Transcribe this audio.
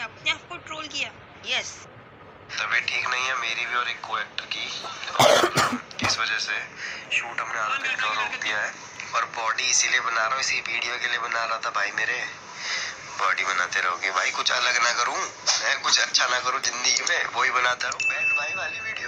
ने अपने आप को ट्रोल किया। यस तबीयत ठीक नहीं है मेरी भी और एक को। एक्टर की इस वजह से शूट हमने आधा दिन का रोक दिया है। और बॉडी इसीलिए बना रहा हूँ इसी वीडियो के लिए बना रहा था भाई मेरे। बॉडी बनाते रहोगे। भाई कुछ अलग ना करूँ मैं कुछ अच्छा ना करूँ ज़िंदगी में वही बनाता रहूँ। बहन भाई वाली वीडियो